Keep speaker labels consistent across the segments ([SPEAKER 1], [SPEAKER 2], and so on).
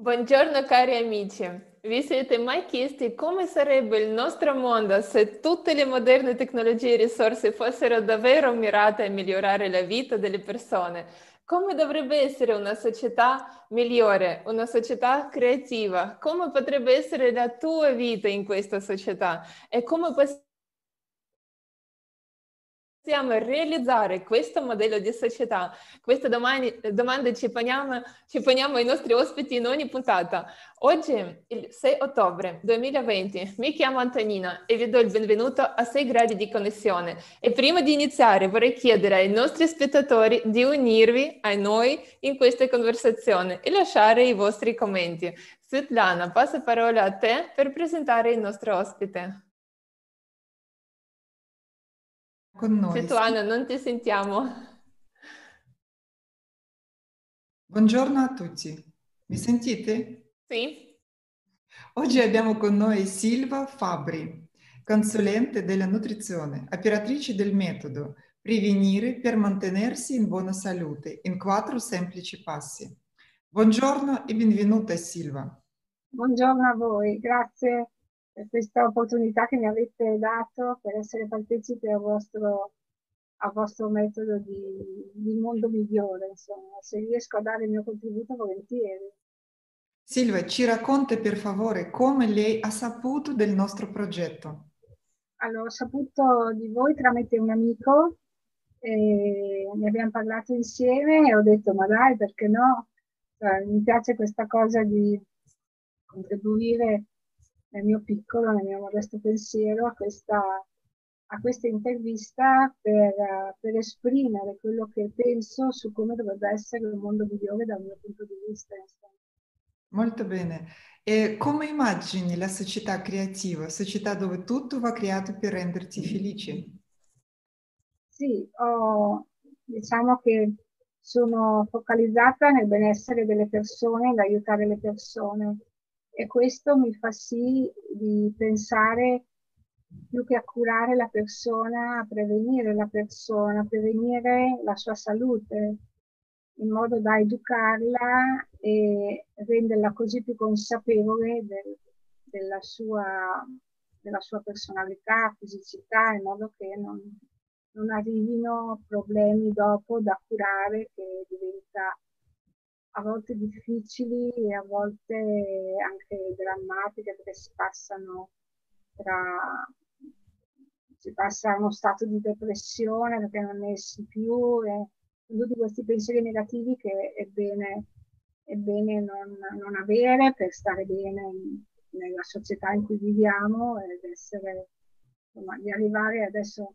[SPEAKER 1] Buongiorno cari amici, vi siete mai chiesti come sarebbe il nostro mondo se tutte le moderne tecnologie e risorse fossero davvero mirate a migliorare la vita delle persone? Come dovrebbe essere una società migliore, una società creativa? Come potrebbe essere la tua vita in questa società? E come possiamo possiamo realizzare questo modello di società? Queste domani, domande ci poniamo, ci poniamo ai nostri ospiti in ogni puntata. Oggi, il 6 ottobre 2020, mi chiamo Antonina e vi do il benvenuto a 6 gradi di connessione. E prima di iniziare vorrei chiedere ai nostri spettatori di unirvi a noi in questa conversazione e lasciare i vostri commenti. Svetlana, passo parola a te per presentare il nostro ospite.
[SPEAKER 2] Con noi.
[SPEAKER 1] Svetlana, non ti sentiamo.
[SPEAKER 2] Buongiorno a tutti, mi sentite?
[SPEAKER 1] Sì.
[SPEAKER 2] Oggi abbiamo con noi Silva Fabri, consulente della nutrizione, operatrice del metodo Prevenire per mantenersi in buona salute in quattro semplici passi. Buongiorno e benvenuta Silva.
[SPEAKER 3] Buongiorno a voi, grazie per questa opportunità che mi avete dato per essere partecipe al vostro, al vostro metodo di, di mondo migliore. Insomma, se riesco a dare il mio contributo, volentieri.
[SPEAKER 2] Silvia, ci racconta per favore come lei ha saputo del nostro progetto.
[SPEAKER 3] Allora, ho saputo di voi tramite un amico, ne abbiamo parlato insieme e ho detto, ma dai, perché no? Cioè, mi piace questa cosa di contribuire nel mio piccolo, nel mio modesto pensiero a questa, a questa intervista per, per, esprimere quello che penso su come dovrebbe essere un mondo migliore dal mio punto di vista.
[SPEAKER 2] Molto bene. E come immagini la società creativa, società dove tutto va creato per renderti felice?
[SPEAKER 3] Sì, ho, diciamo che sono focalizzata nel benessere delle persone, nell'aiutare le persone e questo mi fa sì di pensare più che a curare la persona, a prevenire la persona, a prevenire la sua salute, in modo da educarla e renderla così più consapevole del, della, sua, della, sua, personalità, fisicità, in modo che non, non arrivino problemi dopo da curare che diventa a volte difficili e a volte anche drammatiche perché si passano tra si passa a uno stato di depressione perché non ne essi più e tutti questi pensieri negativi che è bene, è bene non, non, avere per stare bene in, nella società in cui viviamo ed essere insomma, di arrivare adesso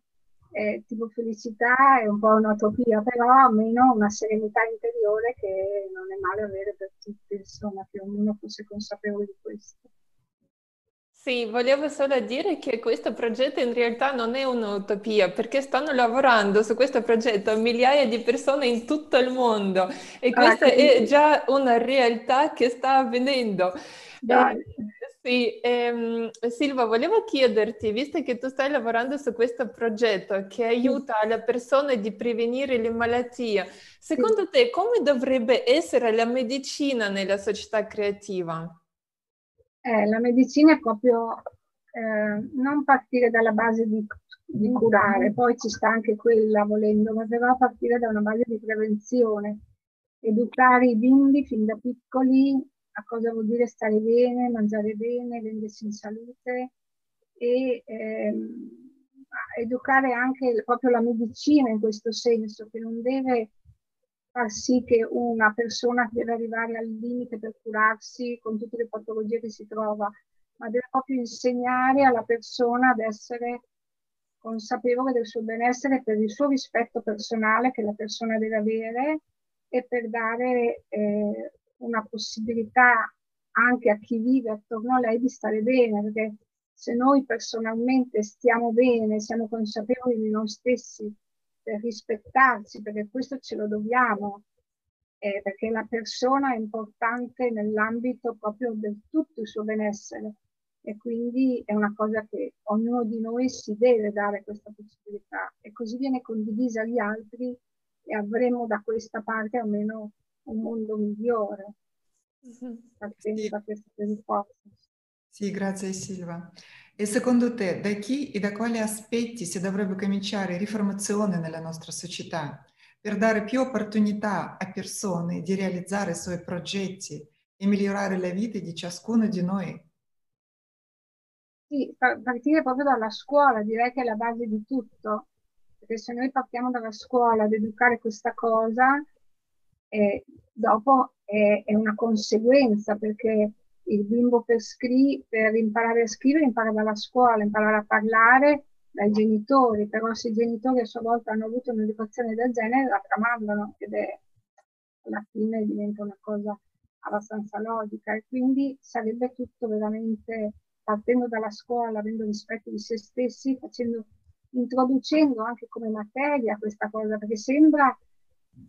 [SPEAKER 3] eh, tipo felicità è un po' un'utopia, però almeno una serenità interiore che non è male avere per tutti, insomma, che ognuno fosse consapevole di questo.
[SPEAKER 1] Sì, volevo solo dire che questo progetto in realtà non è un'utopia, perché stanno lavorando su questo progetto migliaia di persone in tutto il mondo e ah, questa ah, è già una realtà che sta avvenendo. Dai. Sì, ehm, Silva, volevo chiederti, visto che tu stai lavorando su questo progetto che aiuta le persone di prevenire le malattie, secondo te come dovrebbe essere la medicina nella società creativa?
[SPEAKER 3] Eh, la medicina è proprio eh, non partire dalla base di, di, curare, poi ci sta anche quella volendo, ma però partire da una base di prevenzione, educare i bimbi fin da piccoli a cosa vuol dire stare bene, mangiare bene, rendersi in salute e ehm, educare anche proprio la medicina in questo senso, che non deve far sì che una persona deve arrivare al limite per curarsi con tutte le patologie che si trova, ma deve proprio insegnare alla persona ad essere consapevole del suo benessere per il suo rispetto personale che la persona deve avere e per dare eh, una possibilità anche a chi vive attorno a lei di stare bene, perché se noi personalmente stiamo bene, siamo consapevoli di noi stessi per rispettarci, perché questo ce lo dobbiamo, eh, perché la persona è importante nell'ambito proprio del tutto il suo benessere. E quindi è una cosa che ognuno di noi si deve dare questa possibilità. E così viene condivisa agli altri e avremo da questa parte almeno un mondo migliore. mm-hmm. partendo da questo presupposto.
[SPEAKER 2] Sì, grazie Silva. E secondo te, da chi e da quali aspetti si dovrebbe cominciare riformazione nella nostra società per dare più opportunità a persone di realizzare i suoi progetti e migliorare la vita di ciascuno di noi?
[SPEAKER 3] Sì, partire proprio dalla scuola, direi che è la base di tutto, perché se noi partiamo dalla scuola ad educare questa cosa, eh, dopo è, è una conseguenza, perché il bimbo per, scri- per imparare a scrivere impara dalla scuola, imparare a parlare dai genitori, però se i genitori a sua volta hanno avuto un'educazione del genere la tramandano ed è alla fine diventa una cosa abbastanza logica. E quindi sarebbe tutto veramente partendo dalla scuola, avendo rispetto di se stessi, facendo, introducendo anche come materia questa cosa, perché sembra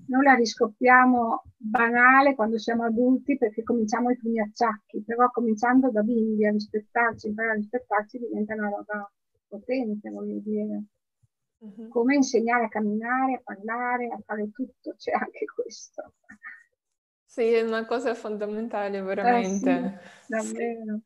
[SPEAKER 3] noi la riscoppiamo banale quando siamo adulti perché cominciamo i primi acciacchi, però cominciando da bimbi a rispettarci, imparare a rispettarci diventa una roba potente, voglio dire. Uh-huh. Come insegnare a camminare, a parlare, a fare tutto, c'è anche questo.
[SPEAKER 1] Sì, è una cosa fondamentale, veramente.
[SPEAKER 3] Eh sì, davvero.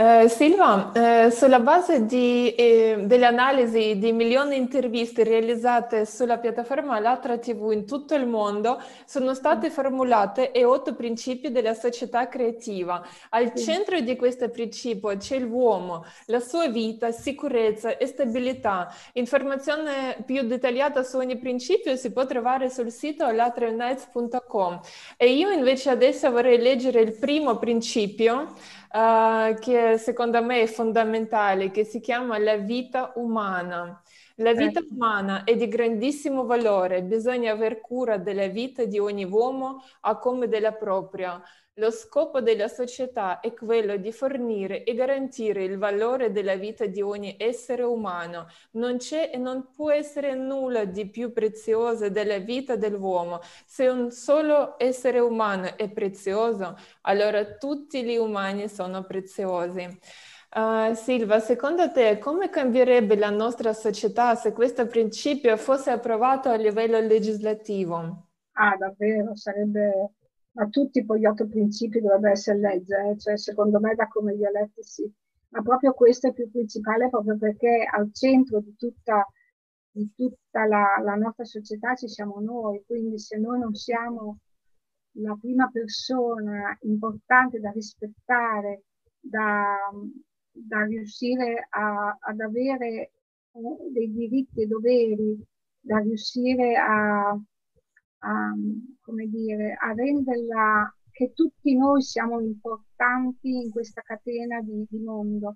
[SPEAKER 1] Eh, Silva, eh, sulla base di, eh, delle analisi di milioni di interviste realizzate sulla piattaforma Latra TV in tutto il mondo, sono state formulate e otto principi della società creativa. Al centro di questo principio c'è l'uomo, la sua vita, sicurezza e stabilità. Informazione più dettagliata su ogni principio si può trovare sul sito latraunites.com. E io invece adesso vorrei leggere il primo principio uh, che secondo me è fondamentale, che si chiama la vita umana. La vita umana è di grandissimo valore, bisogna aver cura della vita di ogni uomo a come della propria. Lo scopo della società è quello di fornire e garantire il valore della vita di ogni essere umano. Non c'è e non può essere nulla di più prezioso della vita dell'uomo. Se un solo essere umano è prezioso, allora tutti gli umani sono preziosi. Uh, Silva, secondo te come cambierebbe la nostra società se questo principio fosse approvato a livello legislativo?
[SPEAKER 3] Ah, davvero, sarebbe ma tutti poi gli otto principi dovrebbe essere legge, eh? cioè secondo me da come li ho letti sì, ma proprio questo è più principale proprio perché al centro di tutta, di tutta la, la, nostra società ci siamo noi, quindi se noi non siamo la prima persona importante da rispettare, da, da riuscire a, ad avere dei diritti e doveri, da riuscire a a, come dire, a renderla che tutti noi siamo importanti in questa catena di, di mondo,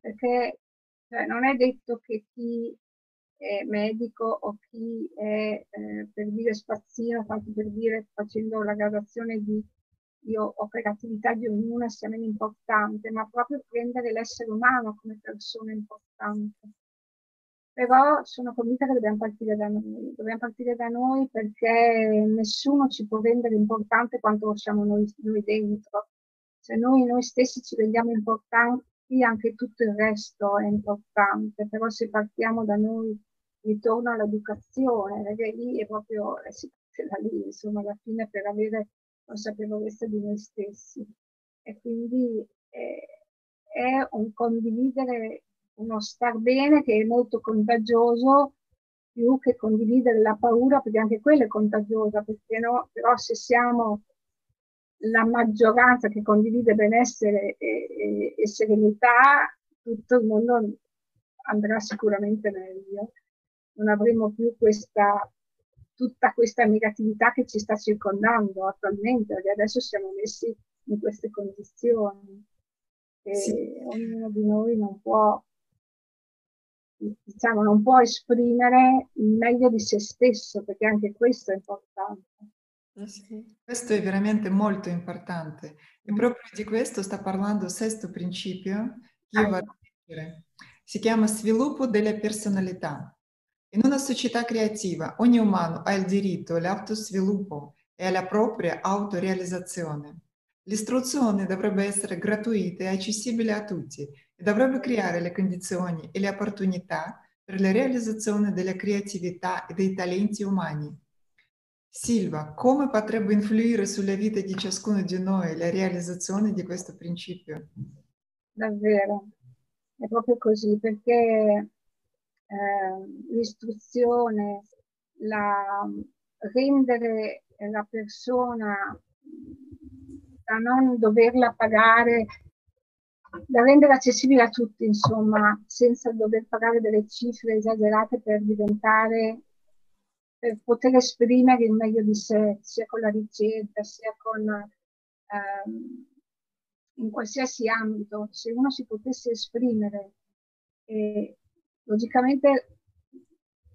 [SPEAKER 3] perché cioè, non è detto che chi è medico o chi è eh, per dire spazzino, tanto per dire facendo la gradazione di, di operatività di ognuno sia meno importante, ma proprio prendere l'essere umano come persona importante però sono convinta che dobbiamo partire da noi, dobbiamo partire da noi perché nessuno ci può rendere importante quanto siamo noi, noi dentro. Se noi, noi stessi ci rendiamo importanti, anche tutto il resto è importante, però se partiamo da noi ritorno all'educazione, perché lì è proprio, eh, si parte da lì, insomma, alla fine per avere consapevolezza di noi stessi. E quindi eh, è un condividere uno star bene che è molto contagioso più che condividere la paura, perché anche quella è contagiosa, perché no, però se siamo la maggioranza che condivide benessere e, e, e serenità, tutto il mondo andrà sicuramente meglio. Non avremo più questa, tutta questa negatività che ci sta circondando attualmente, perché adesso siamo messi in queste condizioni. E sì. ognuno di noi non può diciamo, non può esprimere il meglio di se stesso, perché anche questo è importante.
[SPEAKER 2] Eh sì. Questo è veramente molto importante e mm. proprio di questo sta parlando il sesto principio che io vado a leggere. Si chiama sviluppo della personalità. In una società creativa ogni umano ha il diritto all'autosviluppo e alla propria autorealizzazione. L'istruzione dovrebbe essere gratuita e accessibile a tutti e dovrebbe creare le condizioni e le opportunità per la realizzazione della creatività e dei talenti umani. Silva, come potrebbe influire sulla vita di ciascuno di noi la realizzazione di questo principio?
[SPEAKER 3] Davvero, è proprio così, perché eh, l'istruzione, la, rendere la persona da non doverla pagare, da rendere accessibile a tutti, insomma, senza dover pagare delle cifre esagerate per diventare per poter esprimere il meglio di sé, sia con la ricerca, sia con ehm, in qualsiasi ambito, se uno si potesse esprimere, e, logicamente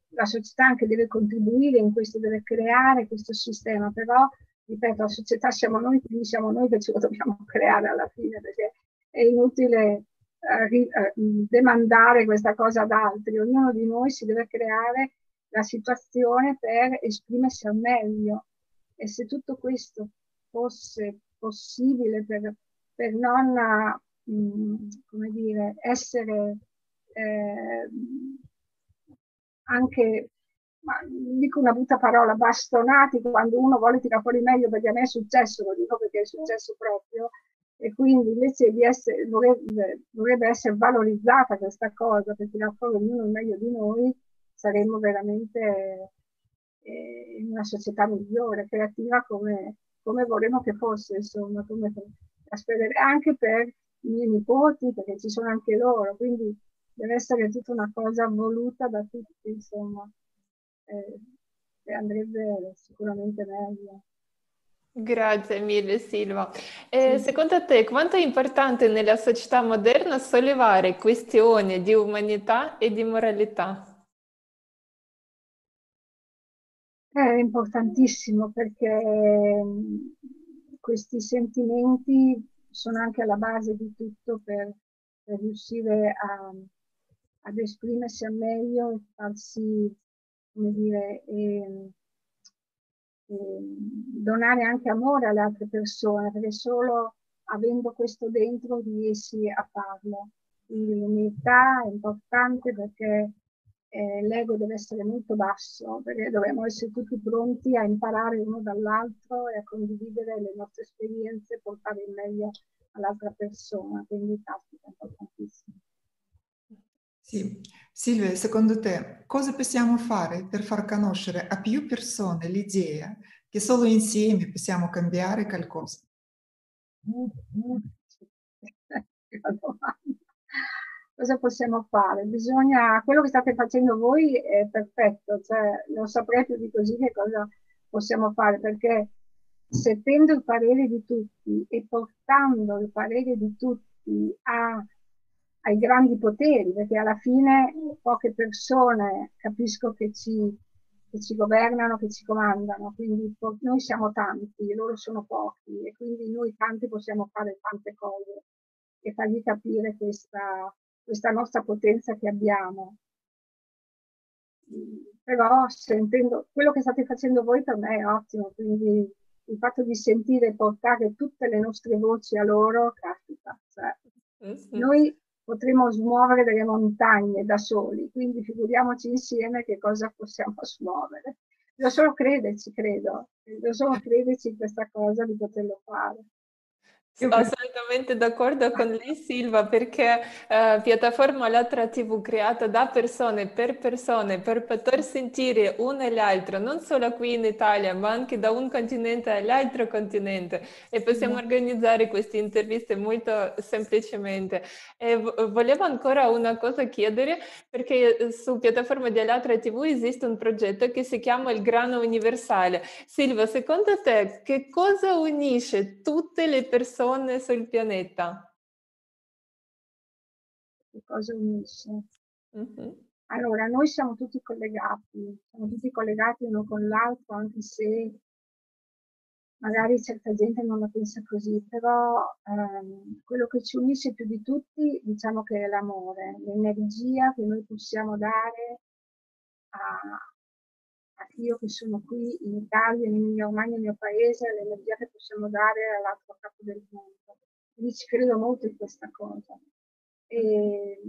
[SPEAKER 3] la società anche deve contribuire in questo, deve creare questo sistema, però ripeto, la società siamo noi, quindi siamo noi che ce lo dobbiamo creare alla fine, perché è inutile eh, eh demandare questa cosa ad altri, ognuno di noi si deve creare la situazione per esprimersi al meglio. E se tutto questo fosse possibile per, per non, mh, mm, dire, essere eh, anche, dico una brutta parola, bastonati quando uno vuole tirare fuori meglio, perché a me è successo, lo dico perché è successo proprio, e quindi invece di essere, dovrebbe, dovrebbe essere valorizzata questa cosa per tirare fuori ognuno meglio di noi, saremmo veramente eh, in una società migliore, creativa come, come vorremmo che fosse, insomma, come anche per i miei nipoti, perché ci sono anche loro, quindi deve essere tutta una cosa voluta da tutti, insomma, eh, andrebbe sicuramente meglio.
[SPEAKER 1] Grazie mille Silva. E sì. secondo te quanto è importante nella società moderna sollevare questioni di umanità e di moralità?
[SPEAKER 3] È importantissimo perché questi sentimenti sono anche alla base di tutto per, per riuscire a, ad esprimersi al meglio e farsi, come dire, e, e donare anche amore alle altre persone, perché solo avendo questo dentro riesci a farlo. Quindi l'umiltà è importante perché eh, l'ego deve essere molto basso, perché dobbiamo essere tutti pronti a imparare uno dall'altro e a condividere le nostre esperienze, portare il meglio all'altra persona, quindi è importantissimo.
[SPEAKER 2] Sì. Silvia, secondo te cosa possiamo fare per far conoscere a più persone l'idea che solo insieme possiamo cambiare qualcosa?
[SPEAKER 3] Cosa possiamo fare? Bisogna, quello che state facendo voi è perfetto, cioè non saprei più di così che cosa possiamo fare, perché sentendo il parere di tutti e portando il parere di tutti a, ai grandi poteri, perché alla fine poche persone capisco che ci, che ci governano, che ci comandano, quindi noi siamo tanti, loro sono pochi e quindi noi tanti possiamo fare tante cose e fargli capire questa, questa nostra potenza che abbiamo. Però sentendo quello che state facendo voi per me è ottimo, quindi il fatto di sentire portare tutte le nostre voci a loro, capita. Cioè, mm-hmm. Noi potremo smuovere delle montagne da soli, quindi figuriamoci insieme che cosa possiamo smuovere. Devo solo crederci, credo, devo solo crederci in questa cosa di poterlo fare.
[SPEAKER 1] Sono assolutamente d'accordo con lei Silva perché eh, piattaforma Latra TV creata da persone per persone per poter sentire uno e l'altro, non solo qui in Italia ma anche da un continente all'altro continente e possiamo mm. organizzare queste interviste molto semplicemente. E volevo ancora una cosa chiedere perché eh, su piattaforma di Latra TV esiste un progetto che si chiama Il Grano Universale. Silva, secondo te che cosa unisce tutte le persone persone sul pianeta?
[SPEAKER 3] Che cosa unisce? Mm-hmm. Allora, noi siamo tutti collegati, siamo tutti collegati uno con l'altro, anche se magari certa gente non la pensa così, però ehm, quello che ci unisce più di tutti diciamo che è l'amore, l'energia che noi possiamo dare a, io che sono qui in Italia, in Emilia Romagna, nel mio paese, l'energia che possiamo dare all'altro capo del mondo. Quindi ci credo molto in questa cosa. E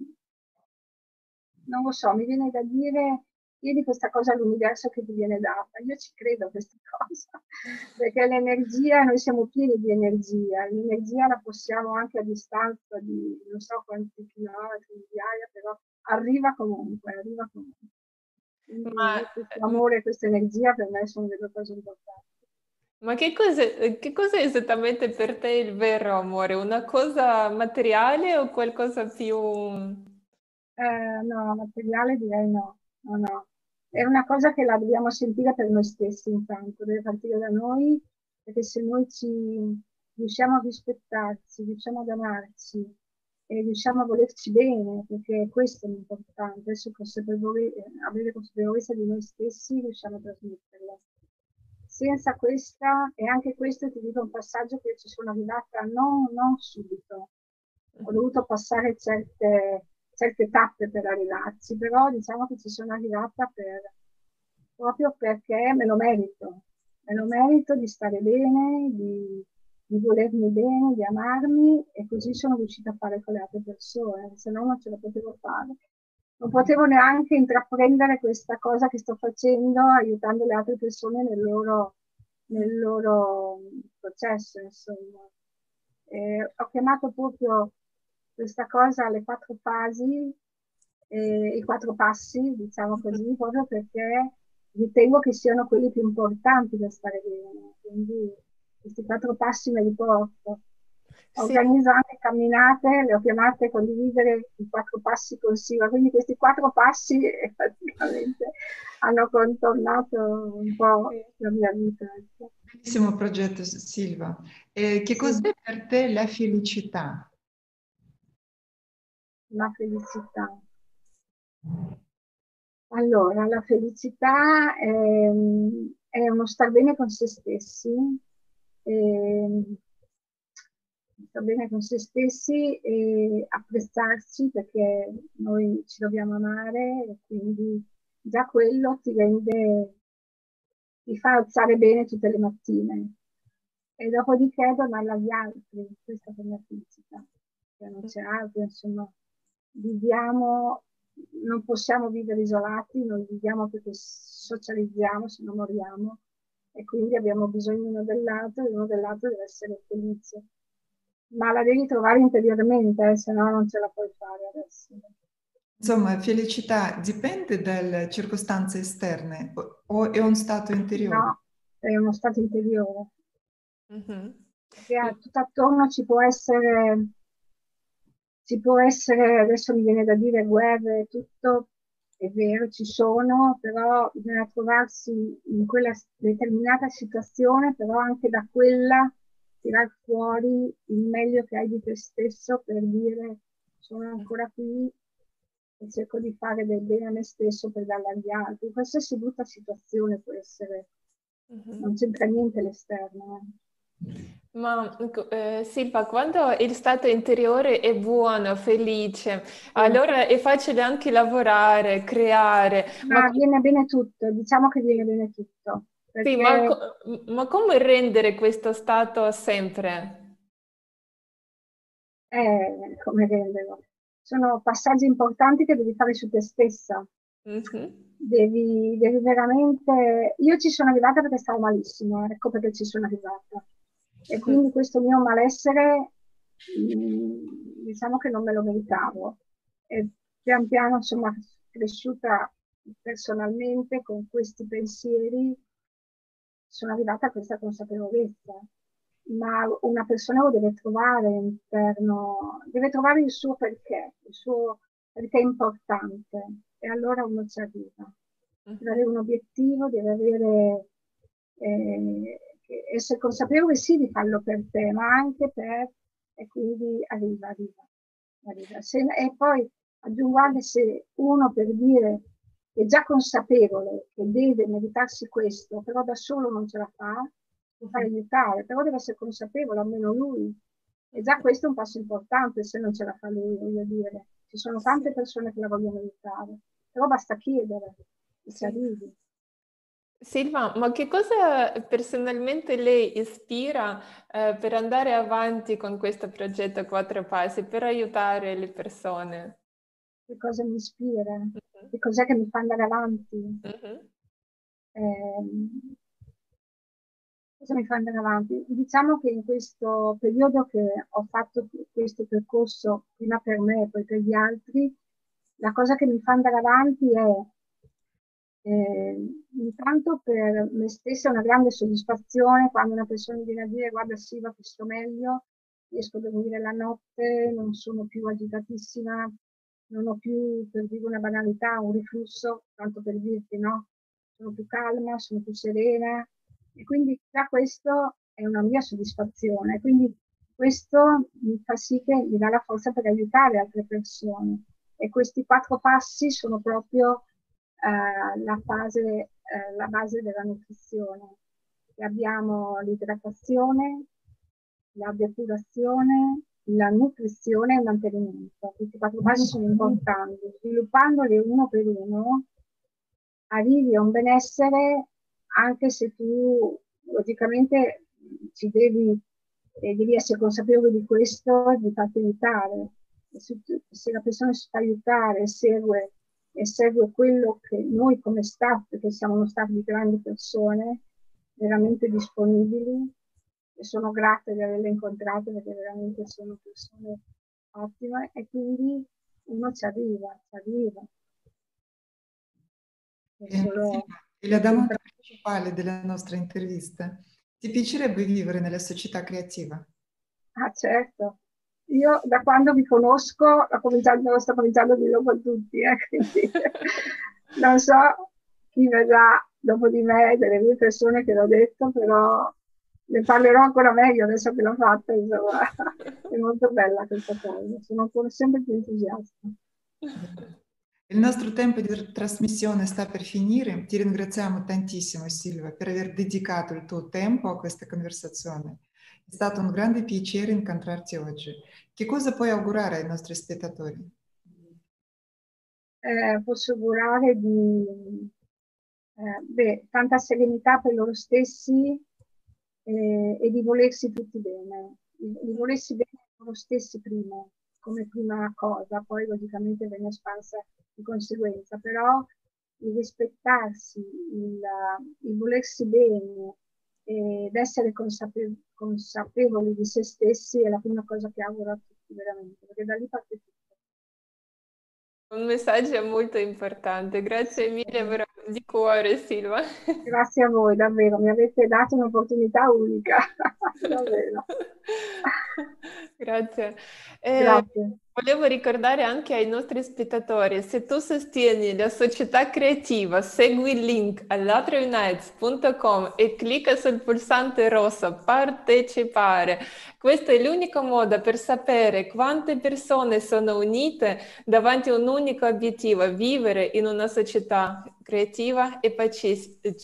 [SPEAKER 3] non lo so, mi viene da dire chiedi questa cosa all'universo che ti viene data. Io ci credo a questa cosa, perché l'energia, noi siamo pieni di energia, l'energia la possiamo anche a distanza di non so quanti chilometri, migliaia, però arriva comunque, arriva comunque. Ma... questo amore e questa energia per me sono delle cose importanti.
[SPEAKER 1] Ma che cos'è, che cos'è esattamente per te il vero amore? Una cosa materiale o qualcosa più...
[SPEAKER 3] Eh, no, materiale direi no, no, no. È una cosa che la dobbiamo sentire per noi stessi intanto, deve partire da noi, perché se noi ci riusciamo a rispettarci, riusciamo ad amarci e riusciamo a volerci bene, perché questo è l'importante, adesso avere consapevolezza di noi stessi riusciamo a trasmetterlo senza questa, e anche questo ti dico un passaggio che ci sono arrivata non, non subito, ho dovuto passare certe, certe tappe per arrivarci, però diciamo che ci sono arrivata per, proprio perché me lo merito, me lo merito di stare bene, di, di volermi bene, di amarmi e così sono riuscita a fare con le altre persone, se no non ce la potevo fare non potevo neanche intraprendere questa cosa che sto facendo aiutando le altre persone nel loro, nel loro processo, insomma. E ho chiamato proprio questa cosa le quattro fasi, eh, i quattro passi, diciamo così, proprio perché ritengo che siano quelli più importanti per stare bene. Quindi questi quattro passi me li porto. Organizzo anche camminate, le ho chiamate condividere i quattro passi con Siva, quindi questi quattro passi praticamente hanno contornato un po' la mia vita.
[SPEAKER 2] Ecco. Bellissimo progetto Silva. Eh, che cos'è per te la felicità?
[SPEAKER 3] La felicità. Allora, la felicità è, è uno star bene con se stessi, è, sta bene con se stessi e apprezzarsi perché noi ci dobbiamo amare e quindi già quello ti rende, ti fa alzare bene tutte le mattine. E dopodiché donarla agli altri, questa è la felicità, cioè non c'è altro, insomma, viviamo, non possiamo vivere isolati, noi viviamo perché socializziamo, se no moriamo e quindi abbiamo bisogno uno dell'altro e uno dell'altro deve essere felice ma la devi trovare interiormente, eh, se no non ce la puoi fare adesso.
[SPEAKER 2] Insomma, felicità dipende dalle circostanze esterne o è un stato interiore?
[SPEAKER 3] No, è uno stato interiore. Mm-hmm. Perché tutto attorno ci può essere, ci può essere, adesso mi viene da dire guerre, tutto, è vero, ci sono, però bisogna trovarsi in quella determinata situazione, però anche da quella tirar fuori il meglio che hai di te stesso per dire sono ancora qui e cerco di fare del bene a me stesso per darla agli altri. Qualsiasi brutta situazione può essere, uh-huh. non c'entra niente l'esterno.
[SPEAKER 1] Eh. Ma eh, Silva, quando il stato interiore è buono, felice, allora è facile anche lavorare, creare.
[SPEAKER 3] Ma, ma viene bene tutto, diciamo che viene bene tutto.
[SPEAKER 1] Perché... Sì, ma, ma, come rendere questo stato sempre?
[SPEAKER 3] Eh, come renderlo? Sono passaggi importanti che devi fare su te stessa. Mm-hmm. Devi, devi, veramente... Io ci sono arrivata perché stavo malissimo, ecco perché ci sono arrivata. E quindi questo mio malessere, mm, diciamo che non me lo meritavo. E pian piano, insomma, cresciuta personalmente con questi pensieri sono arrivata a questa consapevolezza. Ma una persona lo deve trovare all'interno, deve trovare il suo perché, il suo perché è importante e allora uno ci arriva. Deve avere un obiettivo, deve avere, eh, essere consapevole sì di farlo per te, ma anche per, e quindi arriva, arriva, arriva. Se, e poi aggiungere se uno per dire è già consapevole che deve meritarsi questo, però da solo non ce la fa, può fare aiutare, però deve essere consapevole, almeno lui. E già questo è un passo importante se non ce la fa lui, voglio dire. Ci sono tante persone che la vogliono aiutare, però basta chiedere e si arrivi.
[SPEAKER 1] Silva, ma che cosa personalmente lei ispira eh, per andare avanti con questo progetto Quattro Passi, per aiutare le persone?
[SPEAKER 3] che cosa mi ispira, uh-huh. che cos'è che mi fa andare avanti. Uh-huh. Eh, cosa mi fa andare avanti? Diciamo che in questo periodo che ho fatto questo percorso, prima per me e poi per gli altri, la cosa che mi fa andare avanti è eh, intanto per me stessa è una grande soddisfazione quando una persona viene a dire guarda Silva che sto meglio, riesco a dormire la notte, non sono più agitatissima, non ho più, per dire una banalità, un riflusso, tanto per dirti, no? Sono più calma, sono più serena e quindi già questo è una mia soddisfazione. Quindi questo mi fa sì che mi dà la forza per aiutare altre persone. E questi quattro passi sono proprio eh, la, fase, eh, la base della nutrizione. E abbiamo l'idratazione, la depurazione, la nutrizione e il mantenimento. Questi quattro passi sono importanti. Sviluppandoli uno per uno, arrivi a un benessere anche se tu logicamente ci devi, eh, devi essere consapevole di questo e di farti aiutare. Se, se la persona si fa aiutare, segue e segue quello che noi come staff, che siamo uno staff di grandi persone, veramente disponibili, e sono grata di averle incontrate perché veramente sono persone ottime e quindi uno ci arriva, ci arriva.
[SPEAKER 2] Solo... E la domanda principale della nostra intervista. Ti piacerebbe vivere nella società creativa?
[SPEAKER 3] Ah, certo io da quando vi conosco cominciando, sto cominciando a dirlo con tutti, eh, quindi non so chi verrà dopo di me, delle mie persone che l'ho detto, però ne parlerò ancora meglio adesso che l'ho fatta, insomma, è molto bella questa cosa, sono ancora sempre più entusiasta.
[SPEAKER 2] Il nostro tempo di trasmissione sta per finire, ti ringraziamo tantissimo Silvia per aver dedicato il tuo tempo a questa conversazione. È stato un grande piacere incontrarti oggi. Che cosa puoi augurare ai nostri spettatori?
[SPEAKER 3] Eh, posso augurare di eh, beh, tanta serenità per loro stessi eh, e di volersi tutti bene, di, volersi bene loro stessi prima, come prima cosa, poi logicamente viene espansa di conseguenza, però il rispettarsi, il, il volersi bene ed essere consapev- consapevoli di se stessi è la prima cosa che auguro a tutti veramente, perché da lì parte tutto.
[SPEAKER 1] Un messaggio molto importante, grazie mille per, di cuore Silva.
[SPEAKER 3] Grazie a voi, davvero, mi avete dato un'opportunità unica, davvero.
[SPEAKER 1] Grazie. Eh, Grazie. Volevo ricordare anche ai nostri spettatori, se tu sostieni la società creativa, segui il link allatraunites.com e clicca sul pulsante rosso partecipare. Questo è l'unico modo per sapere quante persone sono unite davanti a un unico obiettivo, vivere in una società creativa e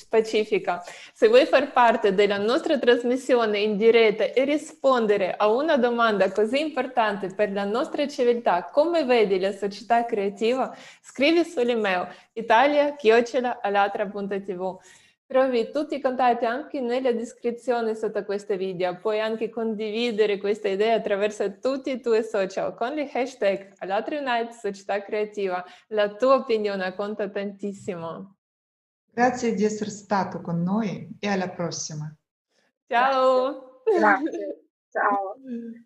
[SPEAKER 1] pacifica. Se vuoi far parte della nostra trasmissione in diretta e rispondere a una domanda così importante per la nostra civiltà, come vedi la società creativa, scrivi sull'email italia-alatra.tv. Trovi tutti i contatti anche nella descrizione sotto questo video. Puoi anche condividere questa idea attraverso tutti i tuoi social con gli hashtag Alatra Unite Società Creativa. La tua opinione conta tantissimo.
[SPEAKER 2] Grazie di essere stato con noi e alla prossima.
[SPEAKER 1] Ciao.
[SPEAKER 3] Grazie. Ciao.